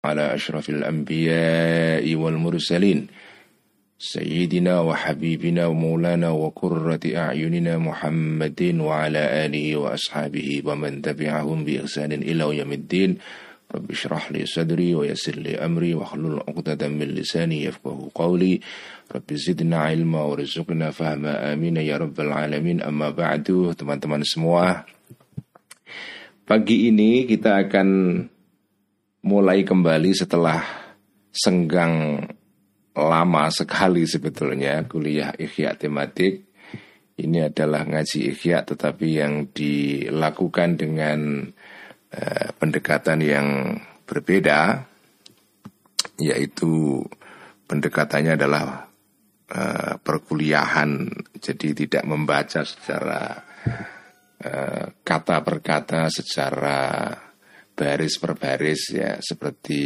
على أشرف الأنبياء والمرسلين سيدنا وحبيبنا ومولانا وقرة أعيننا محمد وعلى آله وأصحابه ومن تبعهم بإحسان إلى يوم الدين. رب اشرح لي صدري ويسر لي أمري واحلل عقدة من لساني يفقه قولي. رب زدنا علما ورزقنا فهما. آمين يا رب العالمين. أما بعد teman-teman semua. Pagi ini kita akan mulai kembali setelah senggang lama sekali sebetulnya kuliah ikhya tematik. Ini adalah ngaji ikhya tetapi yang dilakukan dengan uh, pendekatan yang berbeda yaitu pendekatannya adalah uh, perkuliahan jadi tidak membaca secara Eh, kata per kata secara baris per baris ya seperti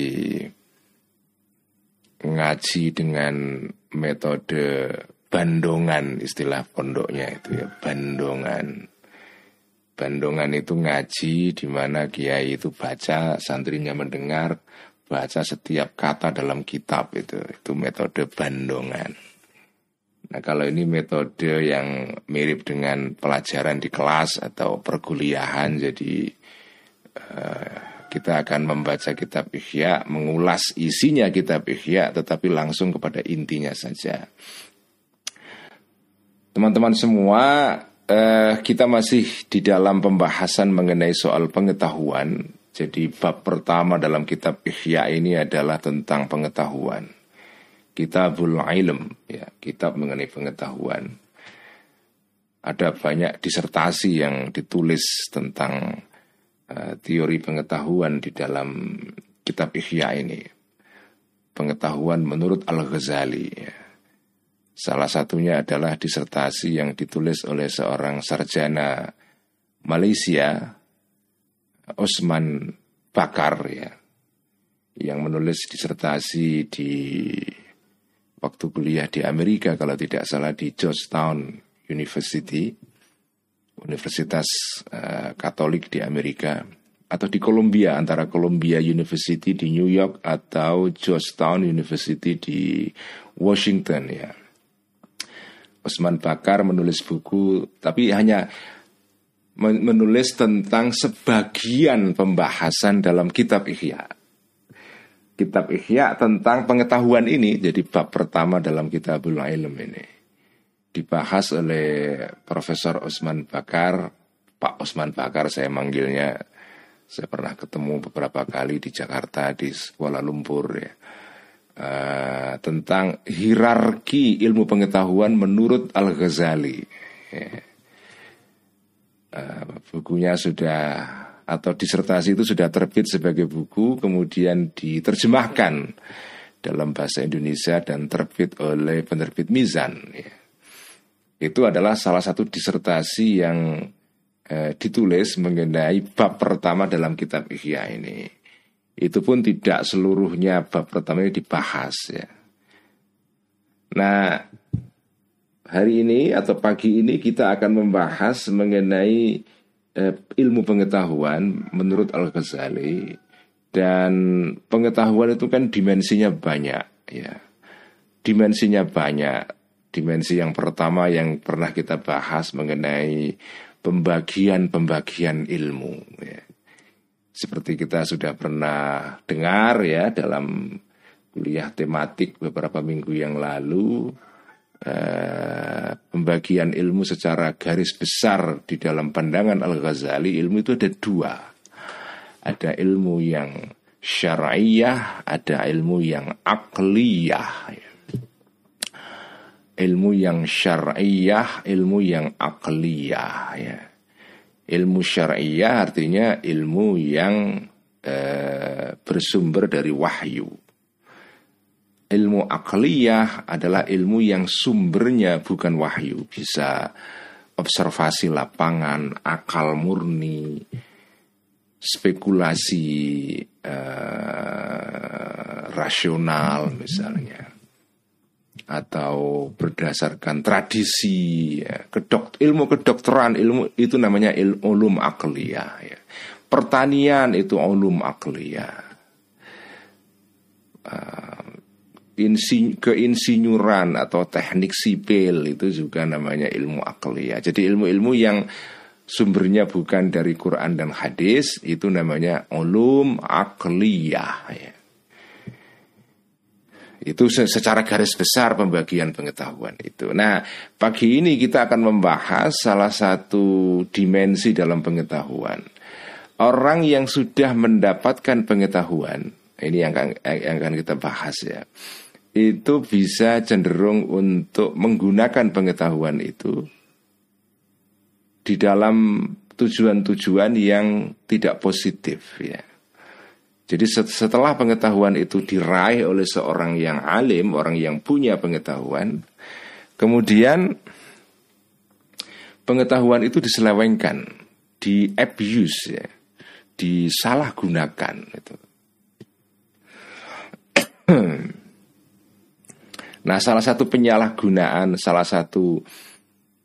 ngaji dengan metode bandongan istilah pondoknya itu ya bandongan. Bandongan itu ngaji di mana kiai itu baca santrinya mendengar baca setiap kata dalam kitab itu itu metode bandongan. Nah kalau ini metode yang mirip dengan pelajaran di kelas atau perkuliahan jadi kita akan membaca kitab Ihya, mengulas isinya kitab Ihya tetapi langsung kepada intinya saja. Teman-teman semua, uh, kita masih di dalam pembahasan mengenai soal pengetahuan. Jadi bab pertama dalam kitab Ihya ini adalah tentang pengetahuan. Kitabul Ilm, ya, kitab mengenai pengetahuan. Ada banyak disertasi yang ditulis tentang uh, teori pengetahuan di dalam kitab Ihya ini. Pengetahuan menurut Al-Ghazali. Ya. Salah satunya adalah disertasi yang ditulis oleh seorang sarjana Malaysia, Osman Bakar ya, yang menulis disertasi di waktu kuliah di Amerika kalau tidak salah di Georgetown University, Universitas uh, Katolik di Amerika atau di Columbia antara Columbia University di New York atau Georgetown University di Washington ya. Osman Bakar menulis buku tapi hanya menulis tentang sebagian pembahasan dalam kitab Ihya kitab Ihya tentang pengetahuan ini jadi bab pertama dalam kitabul ilm ini dibahas oleh Profesor Osman Bakar Pak Osman Bakar saya manggilnya saya pernah ketemu beberapa kali di Jakarta di Kuala Lumpur ya uh, tentang hierarki ilmu pengetahuan menurut Al Ghazali ya. uh, bukunya sudah atau disertasi itu sudah terbit sebagai buku kemudian diterjemahkan dalam bahasa Indonesia dan terbit oleh penerbit Mizan ya. Itu adalah salah satu disertasi yang eh, ditulis mengenai bab pertama dalam kitab Ihya ini itu pun tidak seluruhnya bab pertama ini dibahas ya nah hari ini atau pagi ini kita akan membahas mengenai eh, ilmu pengetahuan menurut Al-Ghazali dan pengetahuan itu kan dimensinya banyak ya. Dimensinya banyak. Dimensi yang pertama yang pernah kita bahas mengenai pembagian-pembagian ilmu ya. Seperti kita sudah pernah dengar ya dalam kuliah tematik beberapa minggu yang lalu Eh, pembagian ilmu secara garis besar di dalam pandangan Al-Ghazali ilmu itu ada dua. Ada ilmu yang syariah, ada ilmu yang akliyah. Ilmu yang syariah, ilmu yang akliyah ya. Ilmu syariah artinya ilmu yang uh, bersumber dari wahyu. Ilmu akliyah adalah ilmu yang sumbernya bukan wahyu, bisa observasi lapangan, akal murni, spekulasi uh, rasional misalnya atau berdasarkan tradisi ya, kedok ilmu kedokteran ilmu itu namanya ilmu ulum akliyah ya. pertanian itu ulum akliyah insin, keinsinyuran atau teknik sipil itu juga namanya ilmu akliyah. Jadi ilmu-ilmu yang sumbernya bukan dari Quran dan hadis itu namanya ulum akliyah ya. Itu secara garis besar pembagian pengetahuan itu. Nah, pagi ini kita akan membahas salah satu dimensi dalam pengetahuan. Orang yang sudah mendapatkan pengetahuan, ini yang akan, kita bahas ya. Itu bisa cenderung untuk menggunakan pengetahuan itu di dalam tujuan-tujuan yang tidak positif ya. Jadi setelah pengetahuan itu diraih oleh seorang yang alim, orang yang punya pengetahuan, kemudian pengetahuan itu diselewengkan, di abuse ya, disalahgunakan itu. Nah, salah satu penyalahgunaan, salah satu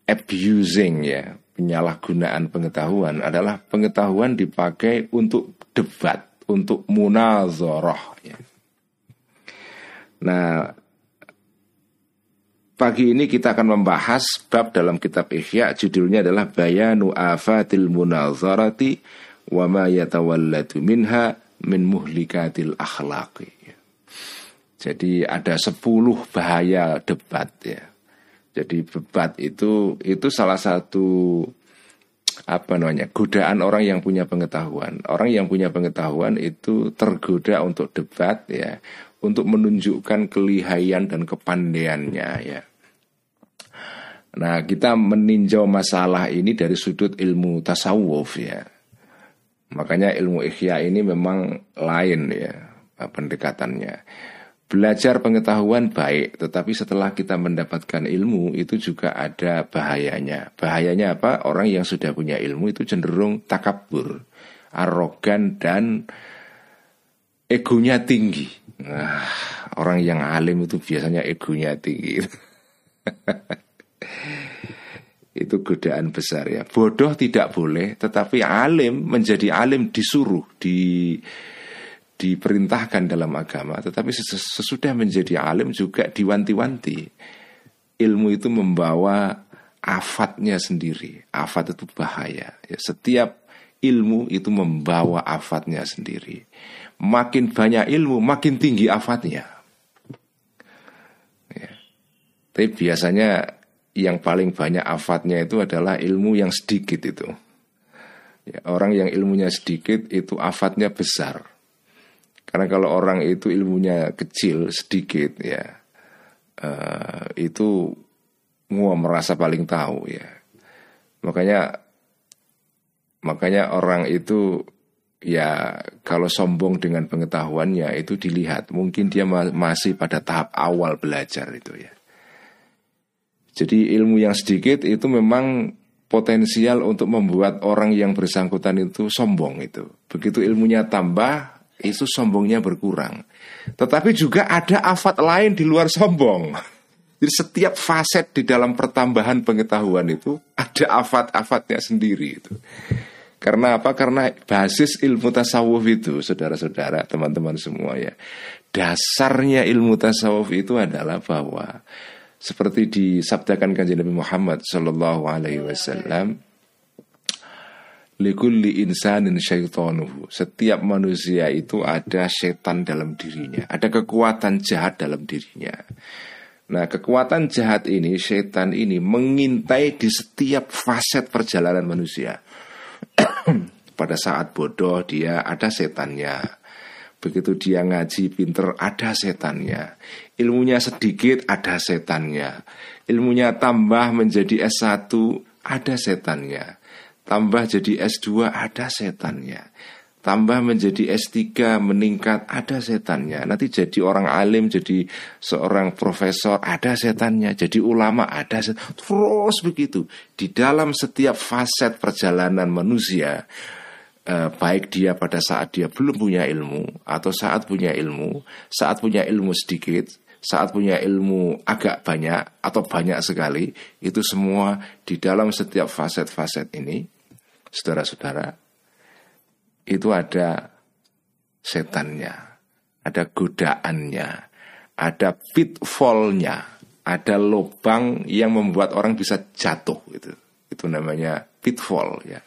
abusing ya, penyalahgunaan pengetahuan adalah pengetahuan dipakai untuk debat, untuk munazarah. Ya. Nah, pagi ini kita akan membahas bab dalam kitab Ihya judulnya adalah Bayanu afatil munazarati wa ma yatawallatu minha min muhlikatil akhlaqi. Jadi ada sepuluh bahaya debat ya. Jadi bebat itu itu salah satu apa namanya godaan orang yang punya pengetahuan. Orang yang punya pengetahuan itu tergoda untuk debat ya, untuk menunjukkan kelihayan dan kepandaiannya ya. Nah, kita meninjau masalah ini dari sudut ilmu tasawuf ya. Makanya ilmu ikhya ini memang lain ya pendekatannya. Belajar pengetahuan baik, tetapi setelah kita mendapatkan ilmu itu juga ada bahayanya. Bahayanya apa? Orang yang sudah punya ilmu itu cenderung takabur, arogan dan egonya tinggi. Nah, orang yang alim itu biasanya egonya tinggi. itu godaan besar ya. Bodoh tidak boleh, tetapi alim menjadi alim disuruh di diperintahkan dalam agama, tetapi sesudah menjadi alim juga diwanti-wanti. Ilmu itu membawa afatnya sendiri. Afat itu bahaya. Ya, setiap ilmu itu membawa afatnya sendiri. Makin banyak ilmu, makin tinggi afatnya. Ya. Tapi biasanya yang paling banyak afatnya itu adalah ilmu yang sedikit itu. Ya, orang yang ilmunya sedikit itu afatnya besar. Karena kalau orang itu ilmunya kecil sedikit ya uh, itu mau merasa paling tahu ya. Makanya makanya orang itu ya kalau sombong dengan pengetahuannya itu dilihat mungkin dia masih pada tahap awal belajar itu ya. Jadi ilmu yang sedikit itu memang potensial untuk membuat orang yang bersangkutan itu sombong itu. Begitu ilmunya tambah, itu sombongnya berkurang. Tetapi juga ada afat lain di luar sombong. Jadi setiap faset di dalam pertambahan pengetahuan itu ada afat-afatnya sendiri itu. Karena apa? Karena basis ilmu tasawuf itu, saudara-saudara, teman-teman semua ya. Dasarnya ilmu tasawuf itu adalah bahwa seperti disabdakan kanjeng Nabi Muhammad Shallallahu Alaihi Wasallam, Likulli insanin syaitonuhu Setiap manusia itu ada setan dalam dirinya. Ada kekuatan jahat dalam dirinya. Nah kekuatan jahat ini Setan ini mengintai di setiap faset perjalanan manusia. Pada saat bodoh dia ada setannya. Begitu dia ngaji pinter ada setannya. Ilmunya sedikit ada setannya. Ilmunya tambah menjadi S1 ada setannya Tambah jadi S2 ada setannya. Tambah menjadi S3 meningkat ada setannya. Nanti jadi orang alim jadi seorang profesor ada setannya. Jadi ulama ada setannya Terus begitu. Di dalam setiap faset perjalanan manusia eh, Baik dia pada saat dia belum punya ilmu Atau saat punya ilmu Saat punya ilmu sedikit saat punya ilmu agak banyak atau banyak sekali, itu semua di dalam setiap faset-faset ini saudara-saudara, itu ada setannya, ada godaannya, ada pitfallnya, ada lubang yang membuat orang bisa jatuh gitu. Itu namanya pitfall ya.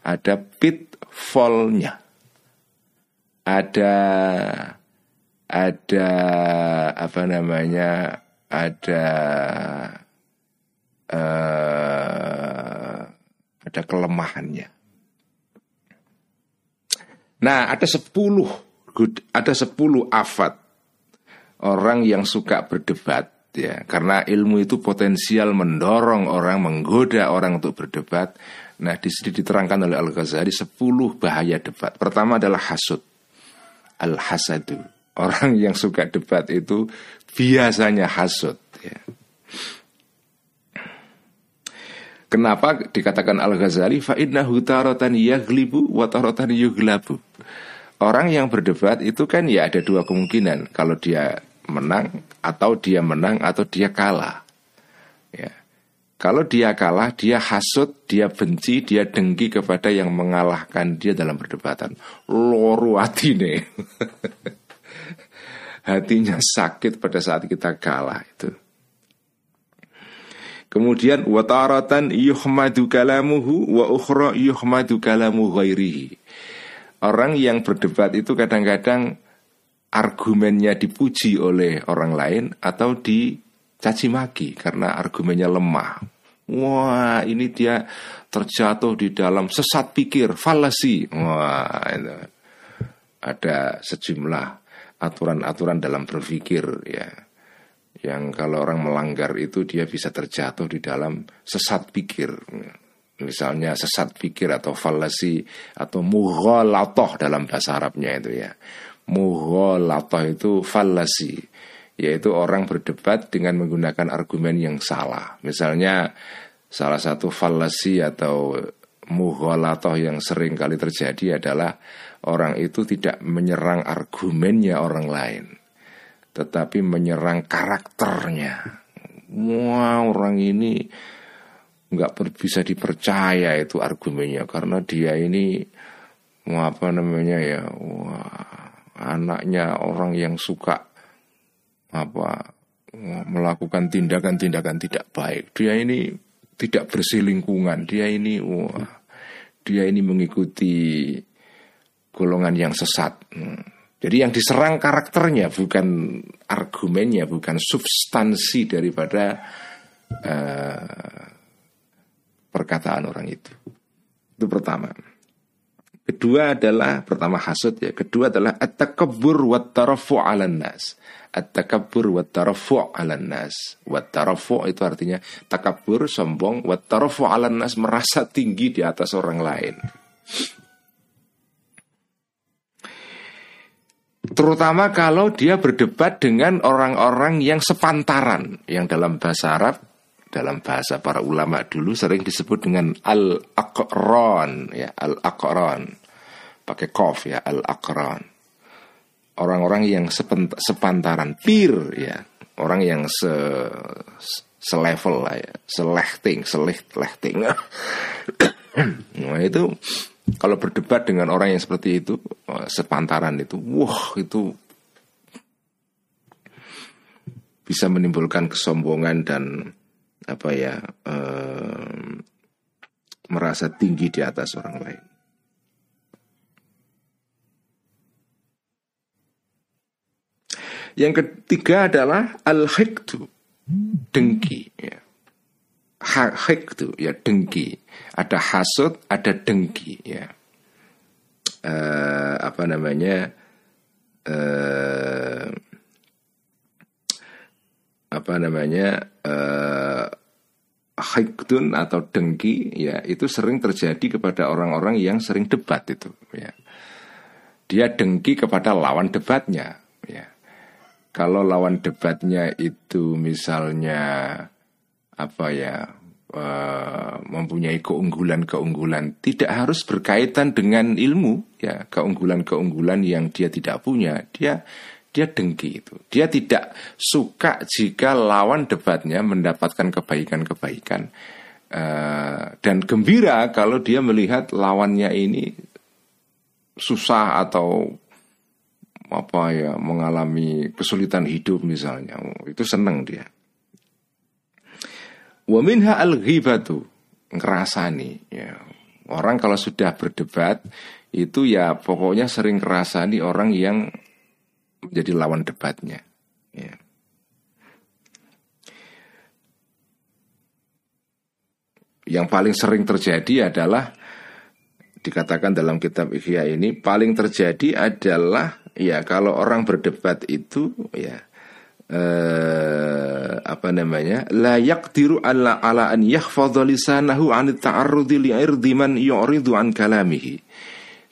Ada pitfallnya. Ada ada apa namanya? Ada uh, ada kelemahannya. Nah, ada sepuluh ada sepuluh afat orang yang suka berdebat ya. Karena ilmu itu potensial mendorong orang menggoda orang untuk berdebat. Nah di sini diterangkan oleh Al Ghazali sepuluh bahaya debat. Pertama adalah hasud. Al hasadu orang yang suka debat itu biasanya hasud ya. Kenapa dikatakan Al Ghazali fa innahu taratan yaghlibu wa taratan yughlabu Orang yang berdebat itu kan ya ada dua kemungkinan Kalau dia menang atau dia menang atau dia kalah ya. Kalau dia kalah, dia hasut, dia benci, dia dengki kepada yang mengalahkan dia dalam perdebatan. Loru hati nih. Hatinya sakit pada saat kita kalah itu. Kemudian wataratan yuhmadu kalamuhu wa ukhra yuhmadu kalamu ghairihi. Orang yang berdebat itu kadang-kadang argumennya dipuji oleh orang lain atau dicaci maki karena argumennya lemah. Wah, ini dia terjatuh di dalam sesat pikir, falasi. Wah, itu. ada sejumlah aturan-aturan dalam berpikir ya. Yang kalau orang melanggar itu dia bisa terjatuh di dalam sesat pikir misalnya sesat pikir atau falasi atau mughalatoh dalam bahasa Arabnya itu ya. Mughalatoh itu falasi yaitu orang berdebat dengan menggunakan argumen yang salah. Misalnya salah satu falasi atau mughalatoh yang sering kali terjadi adalah orang itu tidak menyerang argumennya orang lain tetapi menyerang karakternya. Wah, orang ini nggak bisa dipercaya itu argumennya karena dia ini apa namanya ya wah, anaknya orang yang suka apa melakukan tindakan-tindakan tidak baik dia ini tidak bersih lingkungan dia ini wah dia ini mengikuti golongan yang sesat hmm. Jadi yang diserang karakternya bukan argumennya bukan substansi daripada uh, perkataan orang itu. Itu pertama. Kedua adalah pertama hasud ya. Kedua adalah at-takabbur wa tarafu 'alan nas. At-takabbur wa tarafu nas. Wa tarafu itu artinya takabur sombong, wa tarafu 'alan nas merasa tinggi di atas orang lain. Terutama kalau dia berdebat dengan orang-orang yang sepantaran, yang dalam bahasa Arab dalam bahasa para ulama dulu sering disebut dengan al-aqran ya al-aqran. Pakai kof ya al-aqran. Orang-orang yang sepantaran pir ya. Orang yang se selevel lah ya. Selehting selehting nah itu kalau berdebat dengan orang yang seperti itu sepantaran itu wah itu bisa menimbulkan kesombongan dan apa ya um, merasa tinggi di atas orang lain. Yang ketiga adalah al-hiktu, dengki. Ya. Hiktu, ya dengki. Ada hasut, ada dengki. Ya. Uh, apa namanya? Uh, apa namanya? Uh, hikdun atau dengki ya itu sering terjadi kepada orang-orang yang sering debat itu ya. Dia dengki kepada lawan debatnya ya. Kalau lawan debatnya itu misalnya apa ya uh, mempunyai keunggulan-keunggulan. Tidak harus berkaitan dengan ilmu ya, keunggulan-keunggulan yang dia tidak punya. Dia dia dengki itu. Dia tidak suka jika lawan debatnya mendapatkan kebaikan-kebaikan. Uh, dan gembira kalau dia melihat lawannya ini susah atau apa ya mengalami kesulitan hidup misalnya. Itu seneng dia wa minha al ghibatu ngerasani ya orang kalau sudah berdebat itu ya pokoknya sering ngerasani orang yang menjadi lawan debatnya ya. yang paling sering terjadi adalah dikatakan dalam kitab Ihya ini paling terjadi adalah ya kalau orang berdebat itu ya eh, apa namanya la yaqdiru ala ala an yakhfadha lisanahu an ta'arrudi li irdi man yu'ridu an kalamihi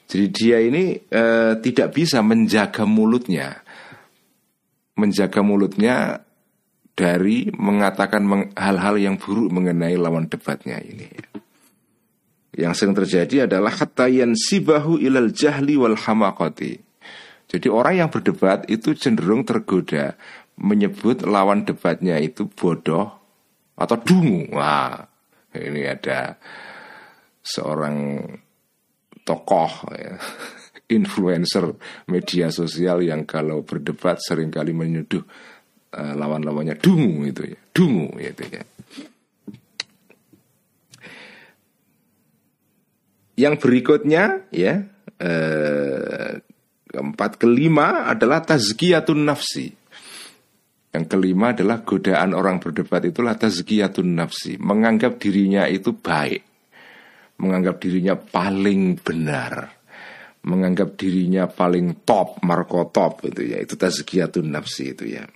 jadi dia ini eh, tidak bisa menjaga mulutnya menjaga mulutnya dari mengatakan hal-hal yang buruk mengenai lawan debatnya ini. Yang sering terjadi adalah hatta sibahu ilal jahli wal hamakoti. Jadi orang yang berdebat itu cenderung tergoda menyebut lawan debatnya itu bodoh atau dungu. Wah, ini ada seorang tokoh ya, influencer media sosial yang kalau berdebat sering kali menyuduh uh, lawan-lawannya dungu itu ya, dungu itu ya. Yang berikutnya ya eh, keempat kelima adalah tazkiyatun nafsi. Yang kelima adalah godaan orang berdebat itulah tazkiyatun nafsi, menganggap dirinya itu baik, menganggap dirinya paling benar, menganggap dirinya paling top, marko top itu ya, itu tazkiyatun nafsi itu ya.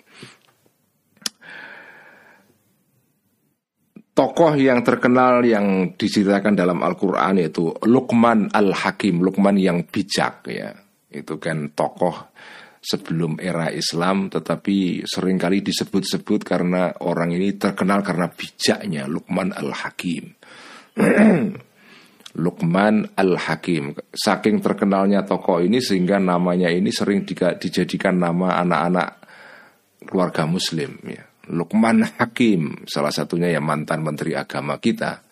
tokoh yang terkenal yang diceritakan dalam Al-Quran yaitu Luqman Al-Hakim, Luqman yang bijak ya. Itu kan tokoh sebelum era Islam tetapi sering kali disebut-sebut karena orang ini terkenal karena bijaknya Luqman Al-Hakim. Luqman Al-Hakim. Saking terkenalnya tokoh ini sehingga namanya ini sering dijadikan nama anak-anak keluarga muslim ya. Lukman Hakim, salah satunya yang mantan menteri agama kita,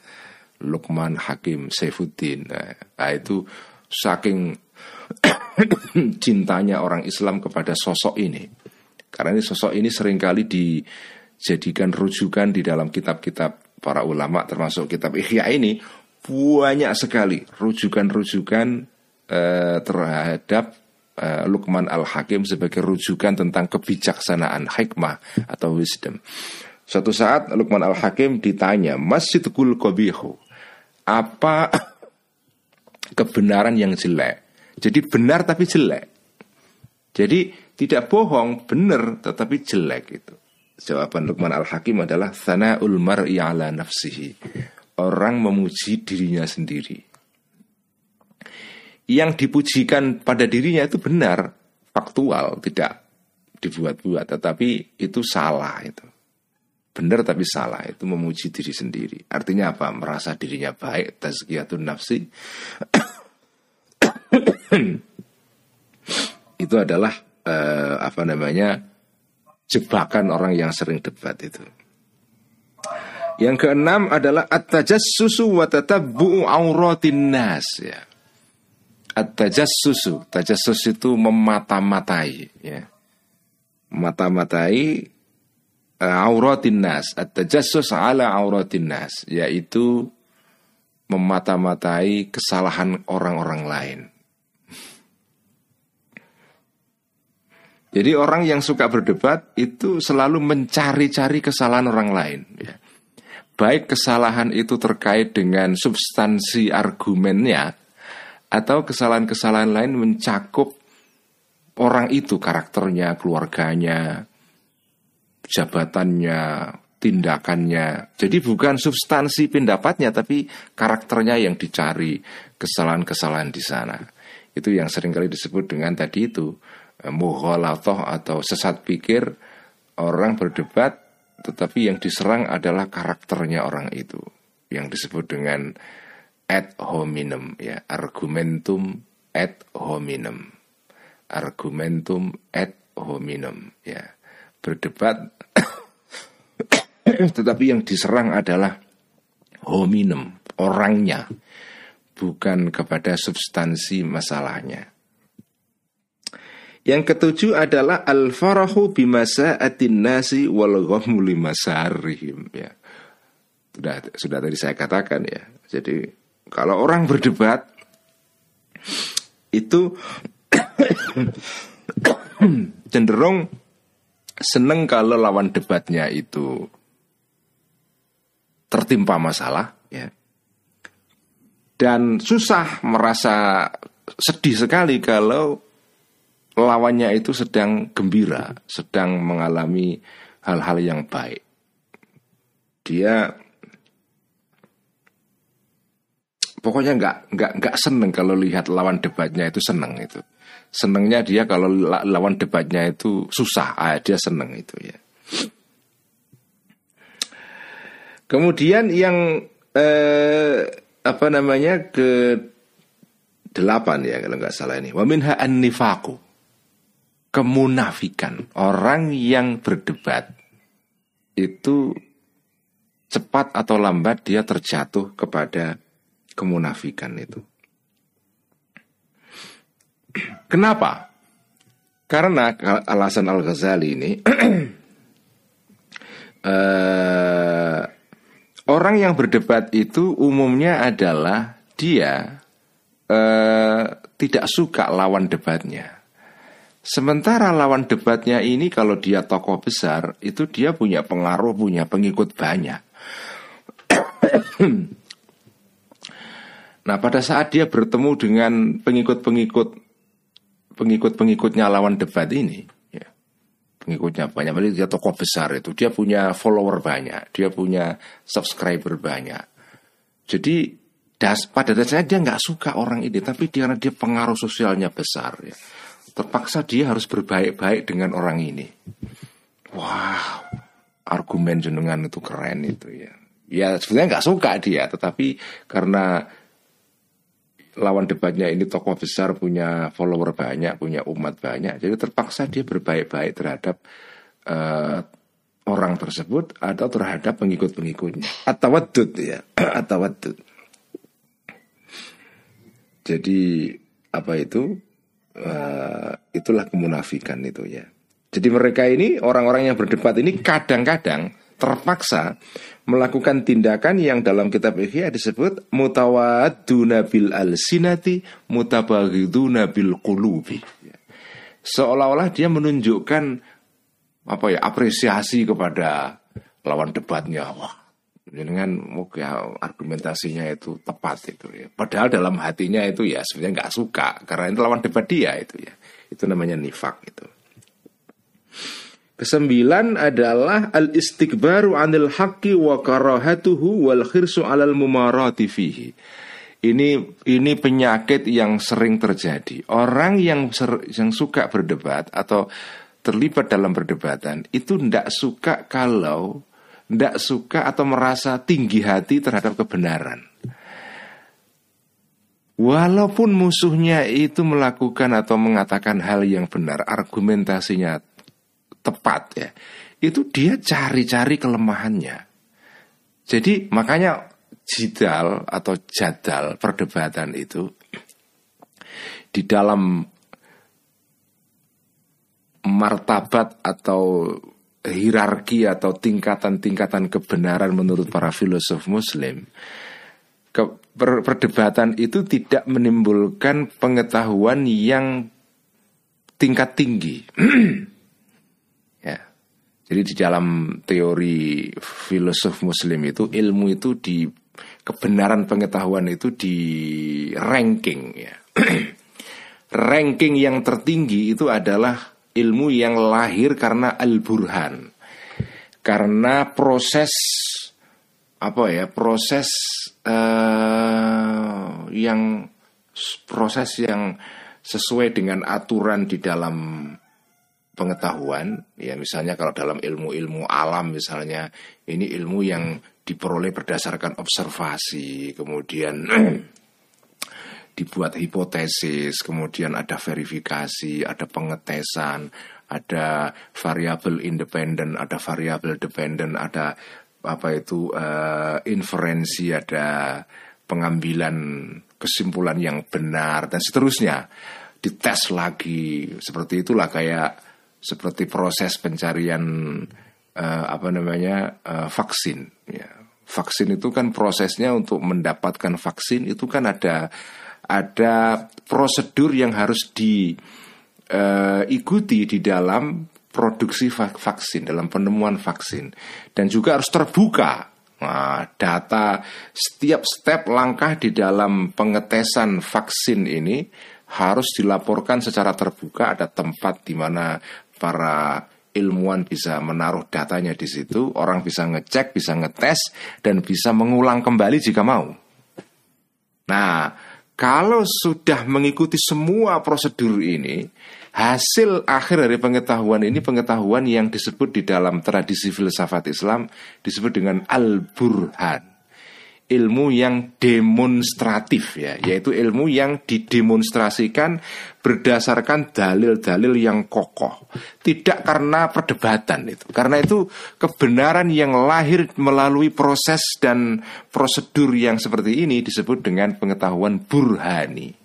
Lukman Hakim Saifuddin. Nah itu saking cintanya orang Islam kepada sosok ini. Karena ini sosok ini sering kali dijadikan rujukan di dalam kitab-kitab para ulama termasuk kitab Ihya ini banyak sekali rujukan-rujukan eh, terhadap uh, Luqman Al-Hakim sebagai rujukan tentang kebijaksanaan hikmah atau wisdom. Suatu saat Luqman Al-Hakim ditanya, Masjidul Qabihu, apa kebenaran yang jelek? Jadi benar tapi jelek. Jadi tidak bohong, benar tetapi jelek itu. Jawaban Luqman Al-Hakim adalah Thana'ul mar'i ala nafsihi. Orang memuji dirinya sendiri yang dipujikan pada dirinya itu benar, faktual, tidak dibuat-buat, tetapi itu salah itu. Benar tapi salah itu memuji diri sendiri. Artinya apa? Merasa dirinya baik, tazkiyatun nafsi. itu adalah eh, apa namanya? jebakan orang yang sering debat itu. Yang keenam adalah at-tajassusu wa tatabbu'u auratin nas ya at-tajassusu. Tajassus itu memata-matai ya. Mata-matai uh, auratin nas. At-tajassus ala auratin yaitu memata-matai kesalahan orang-orang lain. Jadi orang yang suka berdebat itu selalu mencari-cari kesalahan orang lain. Ya. Baik kesalahan itu terkait dengan substansi argumennya atau kesalahan-kesalahan lain mencakup orang itu karakternya, keluarganya, jabatannya, tindakannya. Jadi bukan substansi pendapatnya tapi karakternya yang dicari, kesalahan-kesalahan di sana. Itu yang sering kali disebut dengan tadi itu mughalatoh atau sesat pikir orang berdebat tetapi yang diserang adalah karakternya orang itu yang disebut dengan ad hominem ya argumentum ad hominem. Argumentum ad hominem ya. Berdebat tetapi yang diserang adalah hominem orangnya bukan kepada substansi masalahnya Yang ketujuh adalah al farahu bimasa atin nasi wal limasarihim ya. Sudah sudah tadi saya katakan ya. Jadi kalau orang berdebat itu cenderung seneng kalau lawan debatnya itu tertimpa masalah ya. Dan susah merasa sedih sekali kalau lawannya itu sedang gembira, sedang mengalami hal-hal yang baik. Dia pokoknya nggak nggak nggak seneng kalau lihat lawan debatnya itu seneng itu. Senengnya dia kalau lawan debatnya itu susah, ah, dia seneng itu ya. Kemudian yang eh, apa namanya ke delapan ya kalau nggak salah ini. Waminha an nifaku kemunafikan. Orang yang berdebat itu cepat atau lambat dia terjatuh kepada kemunafikan itu. Kenapa? Karena alasan Al-Ghazali ini uh, orang yang berdebat itu umumnya adalah dia uh, tidak suka lawan debatnya. Sementara lawan debatnya ini kalau dia tokoh besar itu dia punya pengaruh, punya pengikut banyak. nah pada saat dia bertemu dengan pengikut-pengikut pengikut-pengikutnya lawan debat ini, ya, pengikutnya banyak, berarti dia tokoh besar itu, dia punya follower banyak, dia punya subscriber banyak. Jadi das, pada dasarnya dia nggak suka orang ini, tapi karena dia pengaruh sosialnya besar. Ya terpaksa dia harus berbaik-baik dengan orang ini. Wow, argumen jenengan itu keren itu ya. Ya sebenarnya nggak suka dia, tetapi karena lawan debatnya ini tokoh besar punya follower banyak, punya umat banyak, jadi terpaksa dia berbaik-baik terhadap uh, orang tersebut atau terhadap pengikut-pengikutnya. Atau wadud ya, atau wadud. Jadi apa itu uh, itulah kemunafikan itu ya. Jadi mereka ini orang-orang yang berdebat ini kadang-kadang terpaksa melakukan tindakan yang dalam kitab Ihya disebut mutawadduna bil alsinati mutabaghiduna bil qulubi. Seolah-olah dia menunjukkan apa ya apresiasi kepada lawan debatnya. Wah, dengan ya, argumentasinya itu tepat itu ya. Padahal dalam hatinya itu ya sebenarnya nggak suka karena itu lawan debat dia itu ya. Itu namanya nifak itu. Kesembilan adalah al istighbaru anil haqqi wa karahatuhu wal khirsu alal mumarati fihi. Ini ini penyakit yang sering terjadi. Orang yang ser, yang suka berdebat atau terlibat dalam perdebatan itu tidak suka kalau tidak suka atau merasa tinggi hati terhadap kebenaran. Walaupun musuhnya itu melakukan atau mengatakan hal yang benar, argumentasinya tepat ya, itu dia cari-cari kelemahannya. Jadi makanya jidal atau jadal perdebatan itu di dalam martabat atau hierarki atau tingkatan-tingkatan kebenaran menurut para filosof muslim ke, per, perdebatan itu tidak menimbulkan pengetahuan yang tingkat tinggi. Ya. Jadi di dalam teori filosof muslim itu ilmu itu di kebenaran pengetahuan itu di ranking ya. Ranking yang tertinggi itu adalah ilmu yang lahir karena al-burhan. Karena proses apa ya? Proses uh, yang proses yang sesuai dengan aturan di dalam pengetahuan ya misalnya kalau dalam ilmu-ilmu alam misalnya ini ilmu yang diperoleh berdasarkan observasi kemudian dibuat hipotesis, kemudian ada verifikasi, ada pengetesan, ada variabel independen, ada variabel dependen, ada apa itu uh, inferensi, ada pengambilan kesimpulan yang benar dan seterusnya. dites lagi seperti itulah kayak seperti proses pencarian uh, apa namanya uh, vaksin ya vaksin itu kan prosesnya untuk mendapatkan vaksin itu kan ada ada prosedur yang harus diikuti uh, di dalam produksi vaksin dalam penemuan vaksin dan juga harus terbuka Nah, data setiap step langkah di dalam pengetesan vaksin ini harus dilaporkan secara terbuka. Ada tempat di mana para ilmuwan bisa menaruh datanya di situ, orang bisa ngecek, bisa ngetes, dan bisa mengulang kembali jika mau. Nah, kalau sudah mengikuti semua prosedur ini, hasil akhir dari pengetahuan ini pengetahuan yang disebut di dalam tradisi filsafat Islam disebut dengan al-burhan. Ilmu yang demonstratif ya, yaitu ilmu yang didemonstrasikan berdasarkan dalil-dalil yang kokoh, tidak karena perdebatan itu. Karena itu kebenaran yang lahir melalui proses dan prosedur yang seperti ini disebut dengan pengetahuan burhani.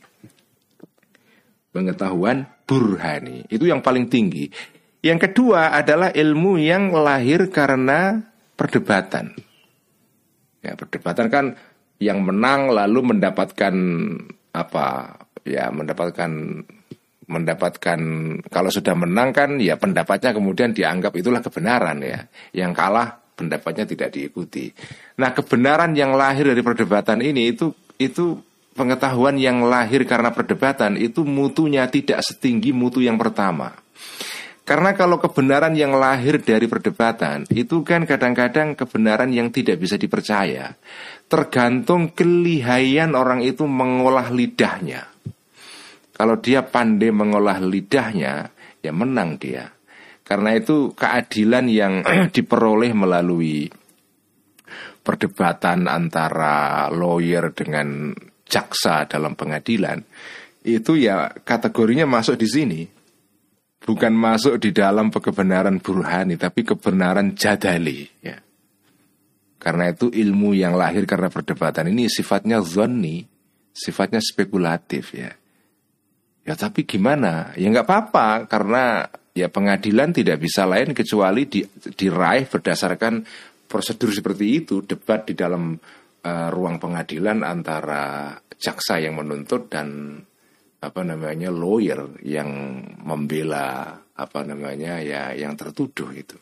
Pengetahuan burhani. Itu yang paling tinggi. Yang kedua adalah ilmu yang lahir karena perdebatan. Ya, perdebatan kan yang menang lalu mendapatkan apa? Ya, mendapatkan mendapatkan kalau sudah menang kan ya pendapatnya kemudian dianggap itulah kebenaran ya. Yang kalah pendapatnya tidak diikuti. Nah, kebenaran yang lahir dari perdebatan ini itu itu pengetahuan yang lahir karena perdebatan itu mutunya tidak setinggi mutu yang pertama. Karena kalau kebenaran yang lahir dari perdebatan itu kan kadang-kadang kebenaran yang tidak bisa dipercaya. Tergantung kelihayan orang itu mengolah lidahnya. Kalau dia pandai mengolah lidahnya, ya menang dia. Karena itu keadilan yang diperoleh melalui perdebatan antara lawyer dengan jaksa dalam pengadilan itu ya kategorinya masuk di sini bukan masuk di dalam kebenaran burhani tapi kebenaran jadali ya. Karena itu ilmu yang lahir karena perdebatan ini sifatnya zonni sifatnya spekulatif ya. Ya tapi gimana? Ya nggak apa-apa karena ya pengadilan tidak bisa lain kecuali di, diraih berdasarkan prosedur seperti itu debat di dalam uh, ruang pengadilan antara jaksa yang menuntut dan apa namanya lawyer yang membela apa namanya ya yang tertuduh itu.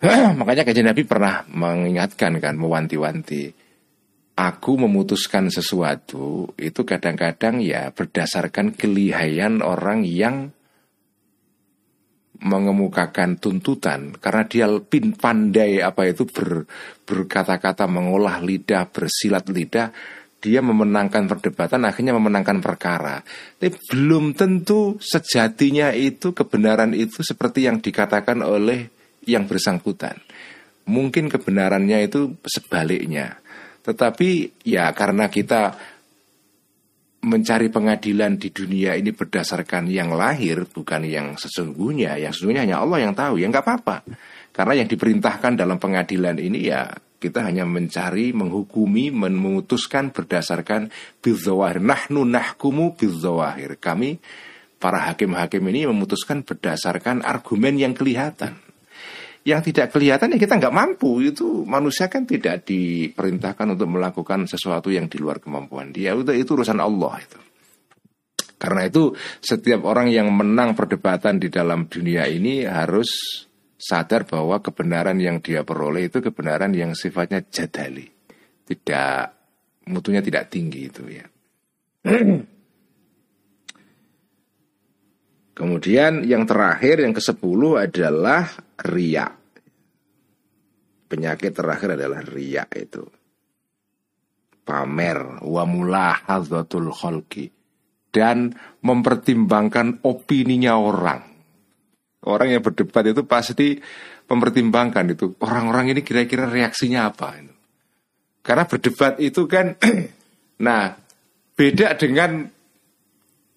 Makanya kajian Nabi pernah mengingatkan kan, mewanti-wanti. Aku memutuskan sesuatu itu kadang-kadang ya berdasarkan kelihayan orang yang mengemukakan tuntutan karena dia pin pandai apa itu ber, berkata-kata mengolah lidah bersilat lidah dia memenangkan perdebatan akhirnya memenangkan perkara. Tapi belum tentu sejatinya itu kebenaran itu seperti yang dikatakan oleh yang bersangkutan. Mungkin kebenarannya itu sebaliknya. Tetapi ya karena kita mencari pengadilan di dunia ini berdasarkan yang lahir bukan yang sesungguhnya. Yang sesungguhnya hanya Allah yang tahu ya nggak apa-apa. Karena yang diperintahkan dalam pengadilan ini ya kita hanya mencari menghukumi memutuskan berdasarkan bidzawahir nahnu nahkumu bidzawahir kami para hakim-hakim ini memutuskan berdasarkan argumen yang kelihatan. Yang tidak kelihatan ya kita nggak mampu. Itu manusia kan tidak diperintahkan untuk melakukan sesuatu yang di luar kemampuan dia. Itu itu urusan Allah itu. Karena itu setiap orang yang menang perdebatan di dalam dunia ini harus sadar bahwa kebenaran yang dia peroleh itu kebenaran yang sifatnya jadali tidak mutunya tidak tinggi itu ya Kemudian yang terakhir yang ke-10 adalah riak. Penyakit terakhir adalah riak itu. Pamer wa mulahadzatul khalqi dan mempertimbangkan opininya orang. Orang yang berdebat itu pasti mempertimbangkan itu orang-orang ini kira-kira reaksinya apa. Karena berdebat itu kan nah beda dengan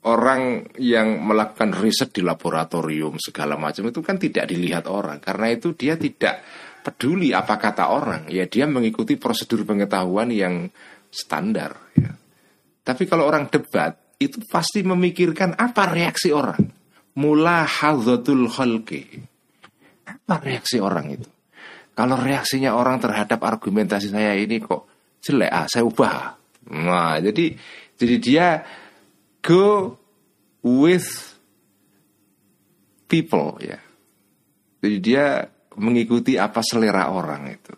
orang yang melakukan riset di laboratorium segala macam itu kan tidak dilihat orang karena itu dia tidak peduli apa kata orang ya dia mengikuti prosedur pengetahuan yang standar ya. tapi kalau orang debat itu pasti memikirkan apa reaksi orang. Mula hadzatul khalqi. Apa reaksi orang itu? Kalau reaksinya orang terhadap argumentasi saya ini kok jelek, ah saya ubah. Nah, jadi jadi dia go with people ya. Jadi dia mengikuti apa selera orang itu.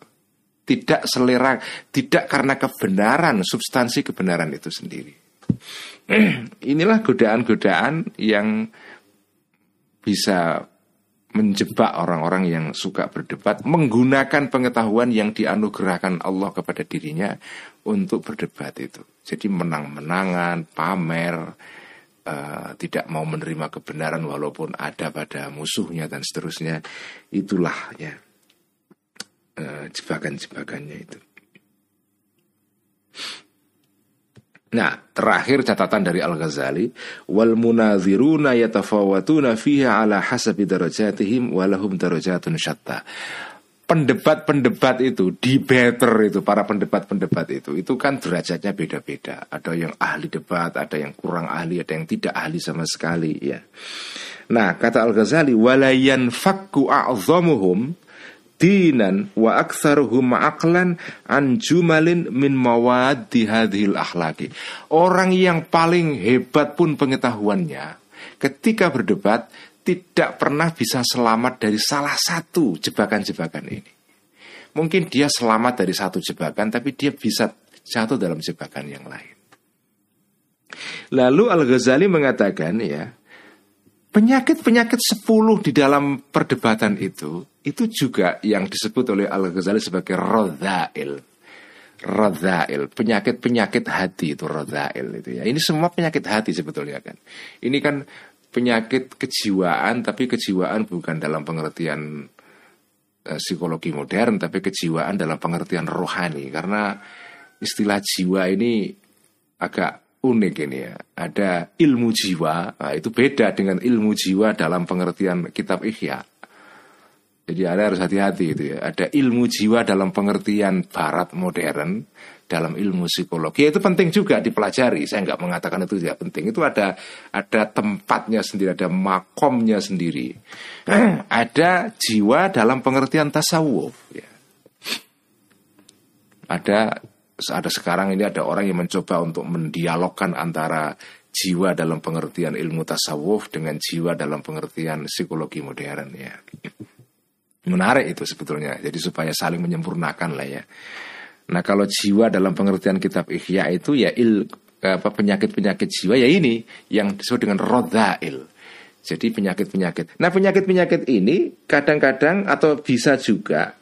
Tidak selera, tidak karena kebenaran, substansi kebenaran itu sendiri. Inilah godaan-godaan yang bisa menjebak orang-orang yang suka berdebat menggunakan pengetahuan yang dianugerahkan Allah kepada dirinya untuk berdebat itu. Jadi menang-menangan, pamer, uh, tidak mau menerima kebenaran walaupun ada pada musuhnya dan seterusnya. Itulah ya uh, jebakan-jebakannya itu. Nah, terakhir catatan dari Al-Ghazali, wal munaziruna yatafawatuna fiha ala hasabi darajatihim walahum darajatun syatta. Pendebat-pendebat itu, debater itu, para pendebat-pendebat itu, itu kan derajatnya beda-beda. Ada yang ahli debat, ada yang kurang ahli, ada yang tidak ahli sama sekali ya. Nah, kata Al-Ghazali, walayan fakku a'zamuhum dinan wa aktsaruhum aqlan an jumalin min mawaddi hadhil akhlaqi. Orang yang paling hebat pun pengetahuannya ketika berdebat tidak pernah bisa selamat dari salah satu jebakan-jebakan ini. Mungkin dia selamat dari satu jebakan tapi dia bisa jatuh dalam jebakan yang lain. Lalu Al-Ghazali mengatakan ya, penyakit-penyakit sepuluh di dalam perdebatan itu itu juga yang disebut oleh Al-Ghazali sebagai rodhail. Rodhail, penyakit-penyakit hati itu rodhail itu ya. Ini semua penyakit hati sebetulnya kan. Ini kan penyakit kejiwaan tapi kejiwaan bukan dalam pengertian uh, psikologi modern tapi kejiwaan dalam pengertian rohani karena istilah jiwa ini agak unik ini ya. Ada ilmu jiwa, nah, itu beda dengan ilmu jiwa dalam pengertian kitab Ihya. Jadi ada harus hati-hati itu ya. Ada ilmu jiwa dalam pengertian barat modern dalam ilmu psikologi itu penting juga dipelajari. Saya nggak mengatakan itu tidak penting. Itu ada ada tempatnya sendiri, ada makomnya sendiri. ada jiwa dalam pengertian tasawuf. Ya. Ada ada sekarang ini ada orang yang mencoba untuk mendialogkan antara jiwa dalam pengertian ilmu tasawuf dengan jiwa dalam pengertian psikologi modern ya menarik itu sebetulnya. Jadi supaya saling menyempurnakan lah ya. Nah kalau jiwa dalam pengertian kitab Ihya itu ya il apa penyakit-penyakit jiwa ya ini yang disebut dengan rodail. Jadi penyakit-penyakit. Nah penyakit-penyakit ini kadang-kadang atau bisa juga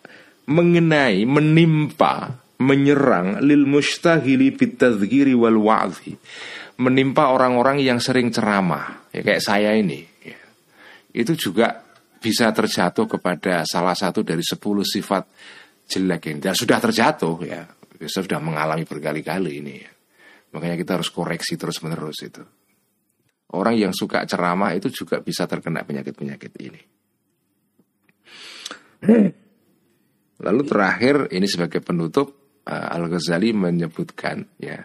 mengenai, menimpa, menyerang lil mustahili bitadhkiri wal wa'zi. Menimpa orang-orang yang sering ceramah, ya kayak saya ini. Ya. Itu juga bisa terjatuh kepada salah satu dari sepuluh sifat jelek ini. Dan sudah terjatuh ya, bisa sudah mengalami berkali-kali ini. Ya. Makanya kita harus koreksi terus menerus itu. Orang yang suka ceramah itu juga bisa terkena penyakit-penyakit ini. Lalu terakhir ini sebagai penutup uh, Al Ghazali menyebutkan ya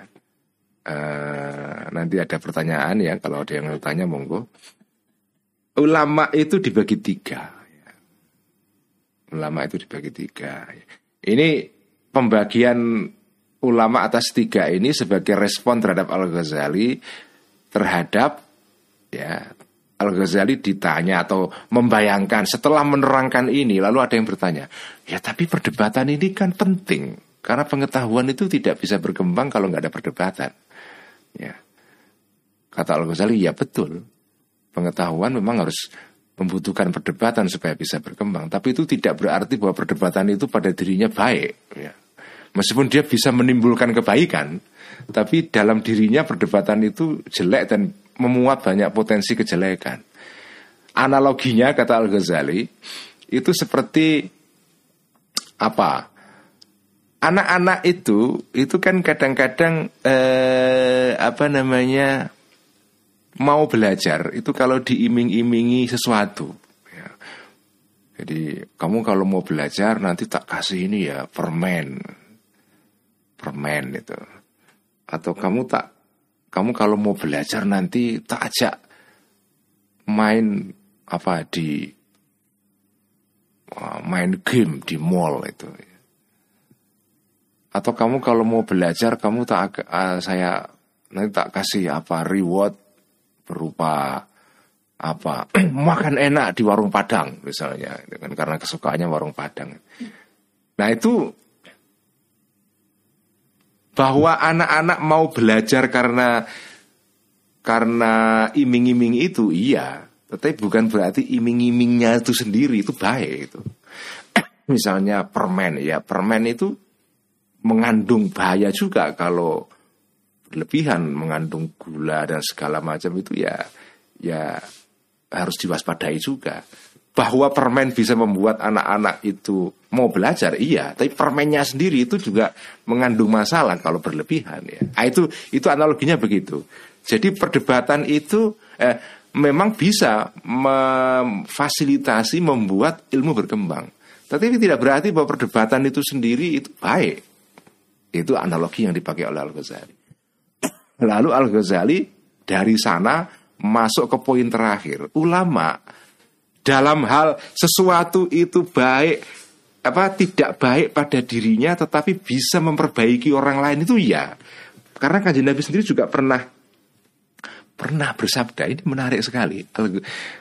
uh, nanti ada pertanyaan ya kalau ada yang bertanya monggo ulama itu dibagi tiga. Ulama itu dibagi tiga. Ini pembagian ulama atas tiga ini sebagai respon terhadap Al Ghazali terhadap ya Al Ghazali ditanya atau membayangkan setelah menerangkan ini lalu ada yang bertanya ya tapi perdebatan ini kan penting karena pengetahuan itu tidak bisa berkembang kalau nggak ada perdebatan ya kata Al Ghazali ya betul pengetahuan memang harus membutuhkan perdebatan supaya bisa berkembang. Tapi itu tidak berarti bahwa perdebatan itu pada dirinya baik. Ya. Meskipun dia bisa menimbulkan kebaikan, tapi dalam dirinya perdebatan itu jelek dan memuat banyak potensi kejelekan. Analoginya kata Al Ghazali itu seperti apa? Anak-anak itu itu kan kadang-kadang eh, apa namanya mau belajar itu kalau diiming-imingi sesuatu. Ya. Jadi kamu kalau mau belajar nanti tak kasih ini ya permen, permen itu. Atau kamu tak kamu kalau mau belajar nanti tak ajak main apa di main game di mall itu atau kamu kalau mau belajar kamu tak uh, saya nanti tak kasih apa reward berupa apa makan enak di warung Padang misalnya dengan karena kesukaannya warung Padang. Nah itu bahwa anak-anak mau belajar karena karena iming-iming itu iya, tetapi bukan berarti iming-imingnya itu sendiri itu baik itu. Misalnya permen ya, permen itu mengandung bahaya juga kalau berlebihan mengandung gula dan segala macam itu ya ya harus diwaspadai juga. Bahwa permen bisa membuat anak-anak itu mau belajar iya. Tapi permennya sendiri itu juga mengandung masalah kalau berlebihan ya. Nah, itu itu analoginya begitu. Jadi perdebatan itu eh, memang bisa memfasilitasi membuat ilmu berkembang. Tapi tidak berarti bahwa perdebatan itu sendiri itu baik. Itu analogi yang dipakai oleh Al Ghazali lalu Al Ghazali dari sana masuk ke poin terakhir. Ulama dalam hal sesuatu itu baik apa tidak baik pada dirinya tetapi bisa memperbaiki orang lain itu ya karena kanjeng Nabi sendiri juga pernah pernah bersabda ini menarik sekali.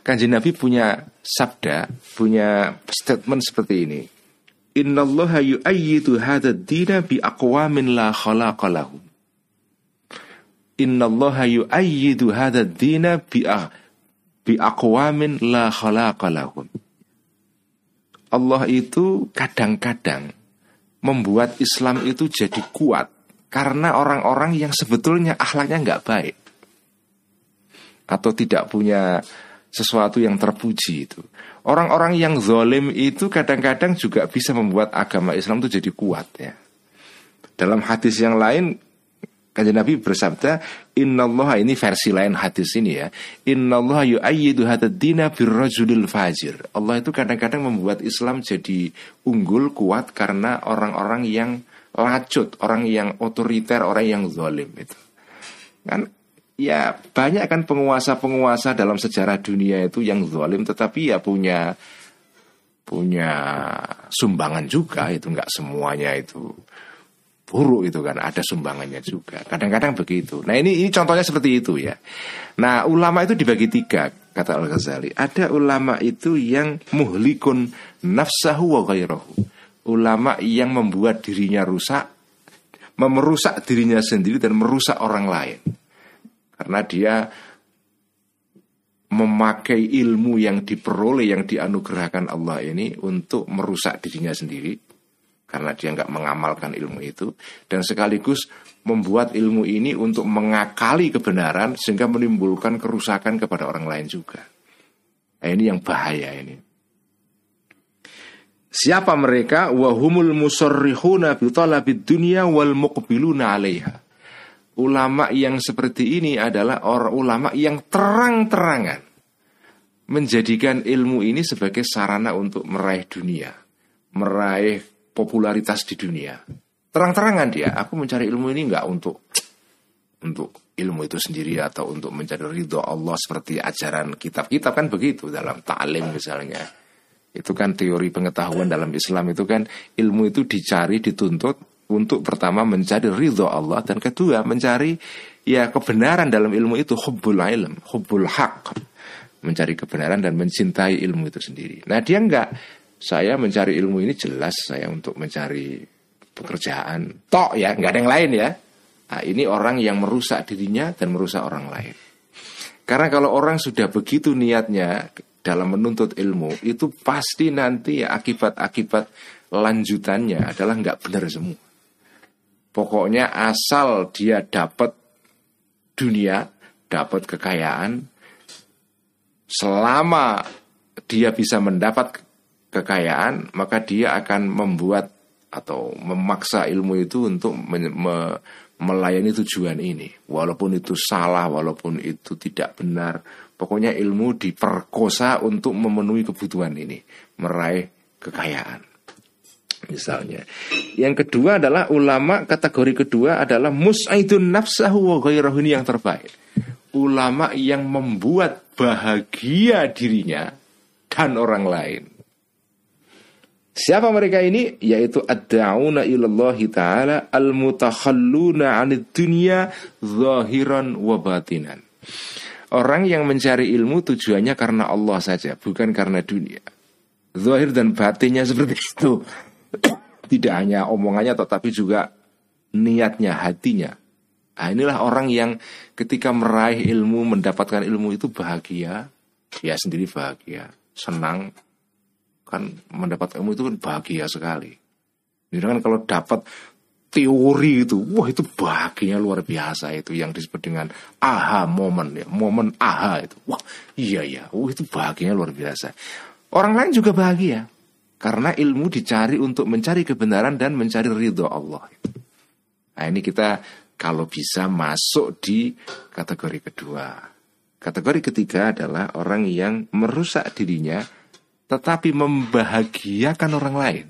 Kanjeng Nabi punya sabda punya statement seperti ini. Innallaha yu'ayyidu hadha dina bi aqwamin la khalaqa lahum Innallaha yu'ayyidu dina bi aqwamin la. Allah itu kadang-kadang membuat Islam itu jadi kuat karena orang-orang yang sebetulnya akhlaknya nggak baik atau tidak punya sesuatu yang terpuji itu. Orang-orang yang zolim itu kadang-kadang juga bisa membuat agama Islam itu jadi kuat ya. Dalam hadis yang lain Kanjeng Nabi bersabda, Allah ini versi lain hadis ini ya. Allah yu'ayyidu hadad dina birrajulil fajir. Allah itu kadang-kadang membuat Islam jadi unggul kuat karena orang-orang yang lacut, orang yang otoriter, orang yang zalim itu. Kan ya banyak kan penguasa-penguasa dalam sejarah dunia itu yang zalim tetapi ya punya punya sumbangan juga itu nggak semuanya itu buruk itu kan ada sumbangannya juga. Kadang-kadang begitu. Nah ini ini contohnya seperti itu ya. Nah ulama itu dibagi tiga kata Al Ghazali ada ulama itu yang muhlikun nafsahu wa ghairahu ulama yang membuat dirinya rusak memerusak dirinya sendiri dan merusak orang lain. Karena dia memakai ilmu yang diperoleh yang dianugerahkan Allah ini untuk merusak dirinya sendiri karena dia nggak mengamalkan ilmu itu dan sekaligus membuat ilmu ini untuk mengakali kebenaran sehingga menimbulkan kerusakan kepada orang lain juga. Nah, ini yang bahaya ini. Siapa mereka? Wahumul musarrihuna bi talabid dunya wal muqbiluna 'alaiha. Ulama yang seperti ini adalah orang ulama yang terang-terangan menjadikan ilmu ini sebagai sarana untuk meraih dunia, meraih popularitas di dunia. Terang-terangan dia, aku mencari ilmu ini enggak untuk untuk ilmu itu sendiri atau untuk mencari ridho Allah seperti ajaran kitab-kitab kan begitu dalam ta'lim misalnya. Itu kan teori pengetahuan dalam Islam itu kan ilmu itu dicari dituntut untuk pertama mencari ridho Allah dan kedua mencari ya kebenaran dalam ilmu itu hubbul ilm, hubbul haq mencari kebenaran dan mencintai ilmu itu sendiri. Nah dia enggak saya mencari ilmu ini jelas saya untuk mencari pekerjaan. Tok ya, nggak ada yang lain ya. Nah, ini orang yang merusak dirinya dan merusak orang lain. Karena kalau orang sudah begitu niatnya dalam menuntut ilmu, itu pasti nanti ya akibat-akibat lanjutannya adalah nggak benar semua. Pokoknya asal dia dapat dunia, dapat kekayaan, selama dia bisa mendapat kekayaan, maka dia akan membuat atau memaksa ilmu itu untuk me, me, melayani tujuan ini. Walaupun itu salah, walaupun itu tidak benar, pokoknya ilmu diperkosa untuk memenuhi kebutuhan ini, meraih kekayaan. Misalnya. Yang kedua adalah ulama kategori kedua adalah mus'aidun nafsahu wa ghairahu yang terbaik. Ulama yang membuat bahagia dirinya dan orang lain. Siapa mereka ini? Yaitu ad-da'una ilallahi ta'ala al-mutakhalluna 'anid dunya zahiran wa batinan. Orang yang mencari ilmu tujuannya karena Allah saja, bukan karena dunia. Zahir dan batinnya seperti itu. Tidak hanya omongannya tetapi juga niatnya, hatinya. Nah, inilah orang yang ketika meraih ilmu, mendapatkan ilmu itu bahagia, dia sendiri bahagia, senang, kan mendapat ilmu itu kan bahagia sekali. Jadi kan kalau dapat teori itu, wah itu bahagianya luar biasa itu yang disebut dengan aha momen ya, momen aha itu. Wah iya iya, wah itu bahagianya luar biasa. Orang lain juga bahagia karena ilmu dicari untuk mencari kebenaran dan mencari ridho Allah. Nah ini kita kalau bisa masuk di kategori kedua. Kategori ketiga adalah orang yang merusak dirinya tetapi membahagiakan orang lain.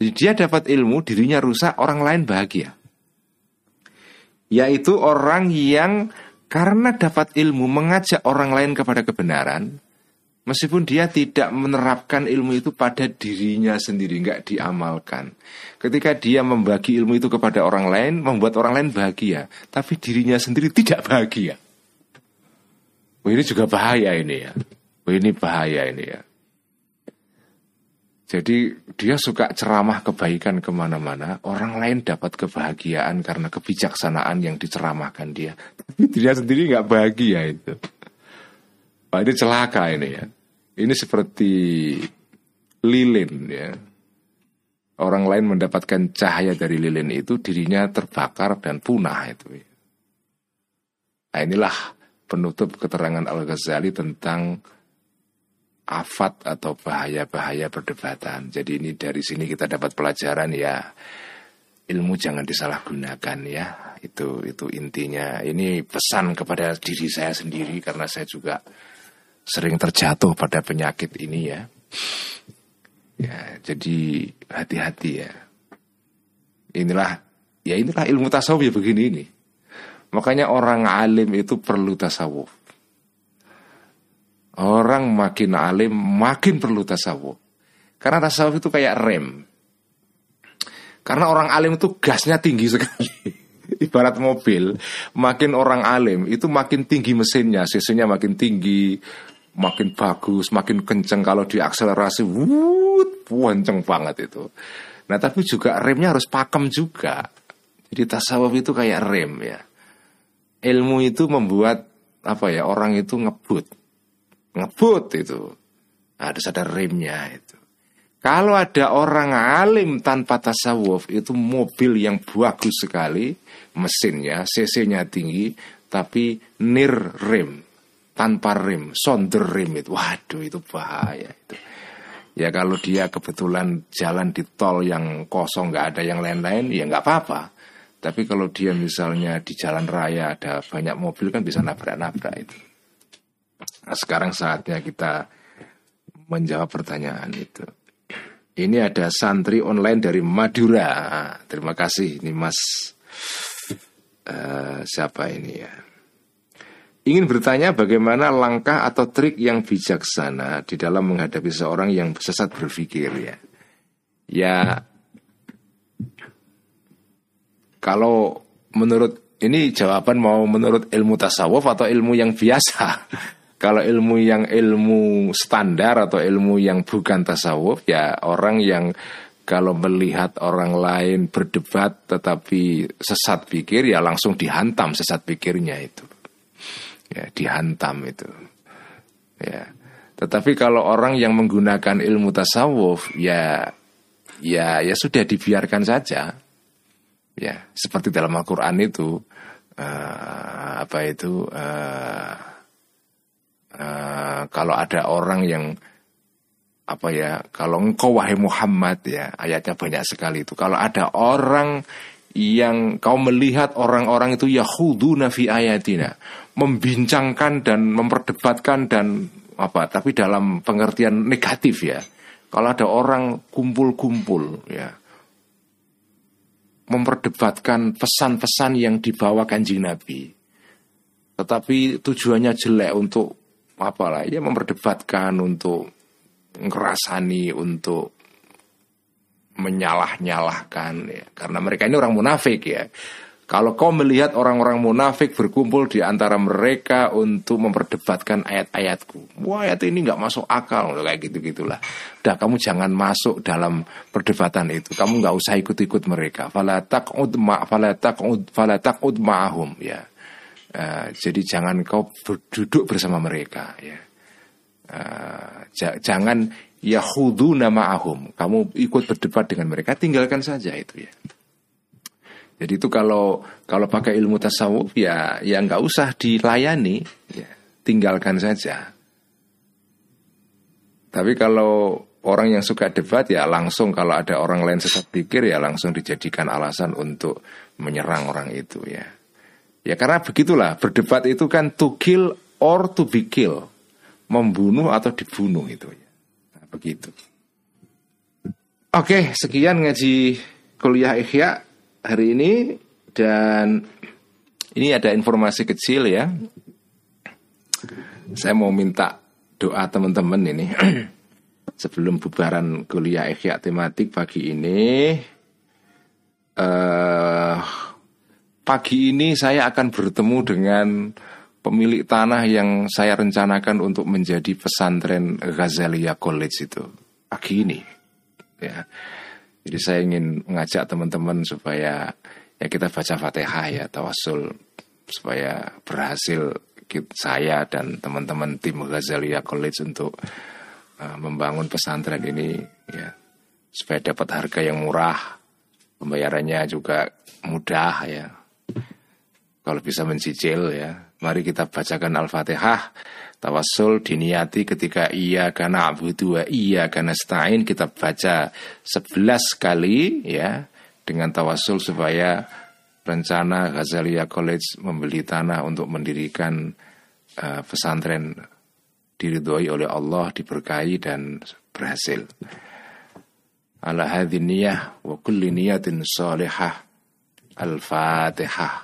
Jadi dia dapat ilmu, dirinya rusak, orang lain bahagia. Yaitu orang yang karena dapat ilmu mengajak orang lain kepada kebenaran, meskipun dia tidak menerapkan ilmu itu pada dirinya sendiri, nggak diamalkan. Ketika dia membagi ilmu itu kepada orang lain, membuat orang lain bahagia, tapi dirinya sendiri tidak bahagia. Oh, ini juga bahaya ini ya. Oh, ini bahaya ini ya. Jadi dia suka ceramah kebaikan ke mana-mana, orang lain dapat kebahagiaan karena kebijaksanaan yang diceramahkan dia. Tapi dia sendiri nggak bahagia itu. Wah ini celaka ini ya. Ini seperti lilin ya. Orang lain mendapatkan cahaya dari lilin itu dirinya terbakar dan punah itu. Nah inilah penutup keterangan Al-Ghazali tentang afat atau bahaya-bahaya perdebatan. Jadi ini dari sini kita dapat pelajaran ya ilmu jangan disalahgunakan ya. Itu itu intinya. Ini pesan kepada diri saya sendiri karena saya juga sering terjatuh pada penyakit ini ya. Ya, jadi hati-hati ya. Inilah ya inilah ilmu tasawuf ya begini ini. Makanya orang alim itu perlu tasawuf Orang makin alim makin perlu tasawuf. Karena tasawuf itu kayak rem. Karena orang alim itu gasnya tinggi sekali. Ibarat mobil, makin orang alim itu makin tinggi mesinnya, cc makin tinggi, makin bagus, makin kenceng kalau diakselerasi, wut, kenceng banget itu. Nah tapi juga remnya harus pakem juga. Jadi tasawuf itu kayak rem ya. Ilmu itu membuat apa ya orang itu ngebut ngebut itu. Ada sadar remnya itu. Kalau ada orang alim tanpa tasawuf itu mobil yang bagus sekali mesinnya cc-nya tinggi tapi nir rem tanpa rem sonder rem itu. Waduh itu bahaya itu. Ya kalau dia kebetulan jalan di tol yang kosong nggak ada yang lain-lain ya nggak apa-apa. Tapi kalau dia misalnya di jalan raya ada banyak mobil kan bisa nabrak-nabrak itu Nah, sekarang saatnya kita menjawab pertanyaan itu. Ini ada santri online dari Madura. Terima kasih ini Mas uh, siapa ini ya? Ingin bertanya bagaimana langkah atau trik yang bijaksana di dalam menghadapi seorang yang sesat berpikir ya. Ya kalau menurut ini jawaban mau menurut ilmu tasawuf atau ilmu yang biasa. Kalau ilmu yang ilmu standar atau ilmu yang bukan tasawuf ya orang yang kalau melihat orang lain berdebat tetapi sesat pikir ya langsung dihantam sesat pikirnya itu. Ya, dihantam itu. Ya. Tetapi kalau orang yang menggunakan ilmu tasawuf ya ya ya sudah dibiarkan saja. Ya, seperti dalam Al-Qur'an itu uh, apa itu uh, uh, kalau ada orang yang apa ya kalau engkau wahai Muhammad ya ayatnya banyak sekali itu kalau ada orang yang kau melihat orang-orang itu yahuduna fi ayatina membincangkan dan memperdebatkan dan apa tapi dalam pengertian negatif ya Kalau ada orang kumpul-kumpul ya memperdebatkan pesan-pesan yang dibawa kanjeng Nabi. Tetapi tujuannya jelek untuk apalah ya memperdebatkan untuk ngerasani untuk menyalah-nyalahkan ya. karena mereka ini orang munafik ya kalau kau melihat orang-orang munafik berkumpul di antara mereka untuk memperdebatkan ayat-ayatku, wah ayat ini nggak masuk akal, kayak gitu gitulah. Dah kamu jangan masuk dalam perdebatan itu. Kamu nggak usah ikut-ikut mereka. Falatak udma, falatak ud, falatak ud ma'ahum ya. Uh, jadi jangan kau duduk bersama mereka ya. Uh, jangan yahudu nama ahum. Kamu ikut berdebat dengan mereka, tinggalkan saja itu ya. Jadi itu kalau kalau pakai ilmu tasawuf ya ya nggak usah dilayani, ya, tinggalkan saja. Tapi kalau orang yang suka debat ya langsung kalau ada orang lain sesat pikir ya langsung dijadikan alasan untuk menyerang orang itu ya. Ya karena begitulah berdebat itu kan to kill or to be kill, membunuh atau dibunuh itu ya. Nah, begitu. Oke, sekian ngaji kuliah Ikhya hari ini dan ini ada informasi kecil ya. Saya mau minta doa teman-teman ini sebelum bubaran kuliah ikhya tematik pagi ini. Uh, pagi ini saya akan bertemu dengan pemilik tanah yang saya rencanakan untuk menjadi pesantren Ghazalia College itu pagi ini. Ya. Jadi saya ingin mengajak teman-teman supaya ya kita baca Fatihah ya tawasul supaya berhasil saya dan teman-teman tim Ghazalia College untuk uh, membangun pesantren ini ya supaya dapat harga yang murah, pembayarannya juga mudah ya. Kalau bisa mencicil ya, mari kita bacakan Al-Fatihah Tawasul diniati ketika iya karena abu dua iya karena stain kita baca sebelas kali ya dengan tawasul supaya rencana Ghazalia College membeli tanah untuk mendirikan uh, pesantren diridhoi oleh Allah diberkahi dan berhasil. Ala hadhin niyah wa kulli niyatin salihah. Al-Fatihah.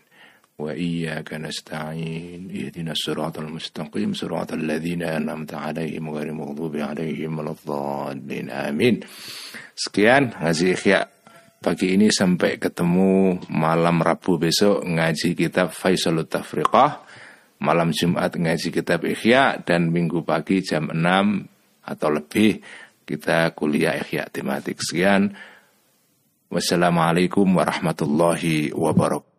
وإياك نستعين اهدنا الصراط المستقيم صراط الذين أنعمت عليهم غير المغضوب عليهم ولا الضالين آمين Sekian ngaji ikhya pagi ini sampai ketemu malam Rabu besok ngaji kitab Faisalut Tafriqah malam Jumat ngaji kitab Ikhya dan minggu pagi jam 6 atau lebih kita kuliah Ikhya tematik sekian wassalamualaikum warahmatullahi wabarakatuh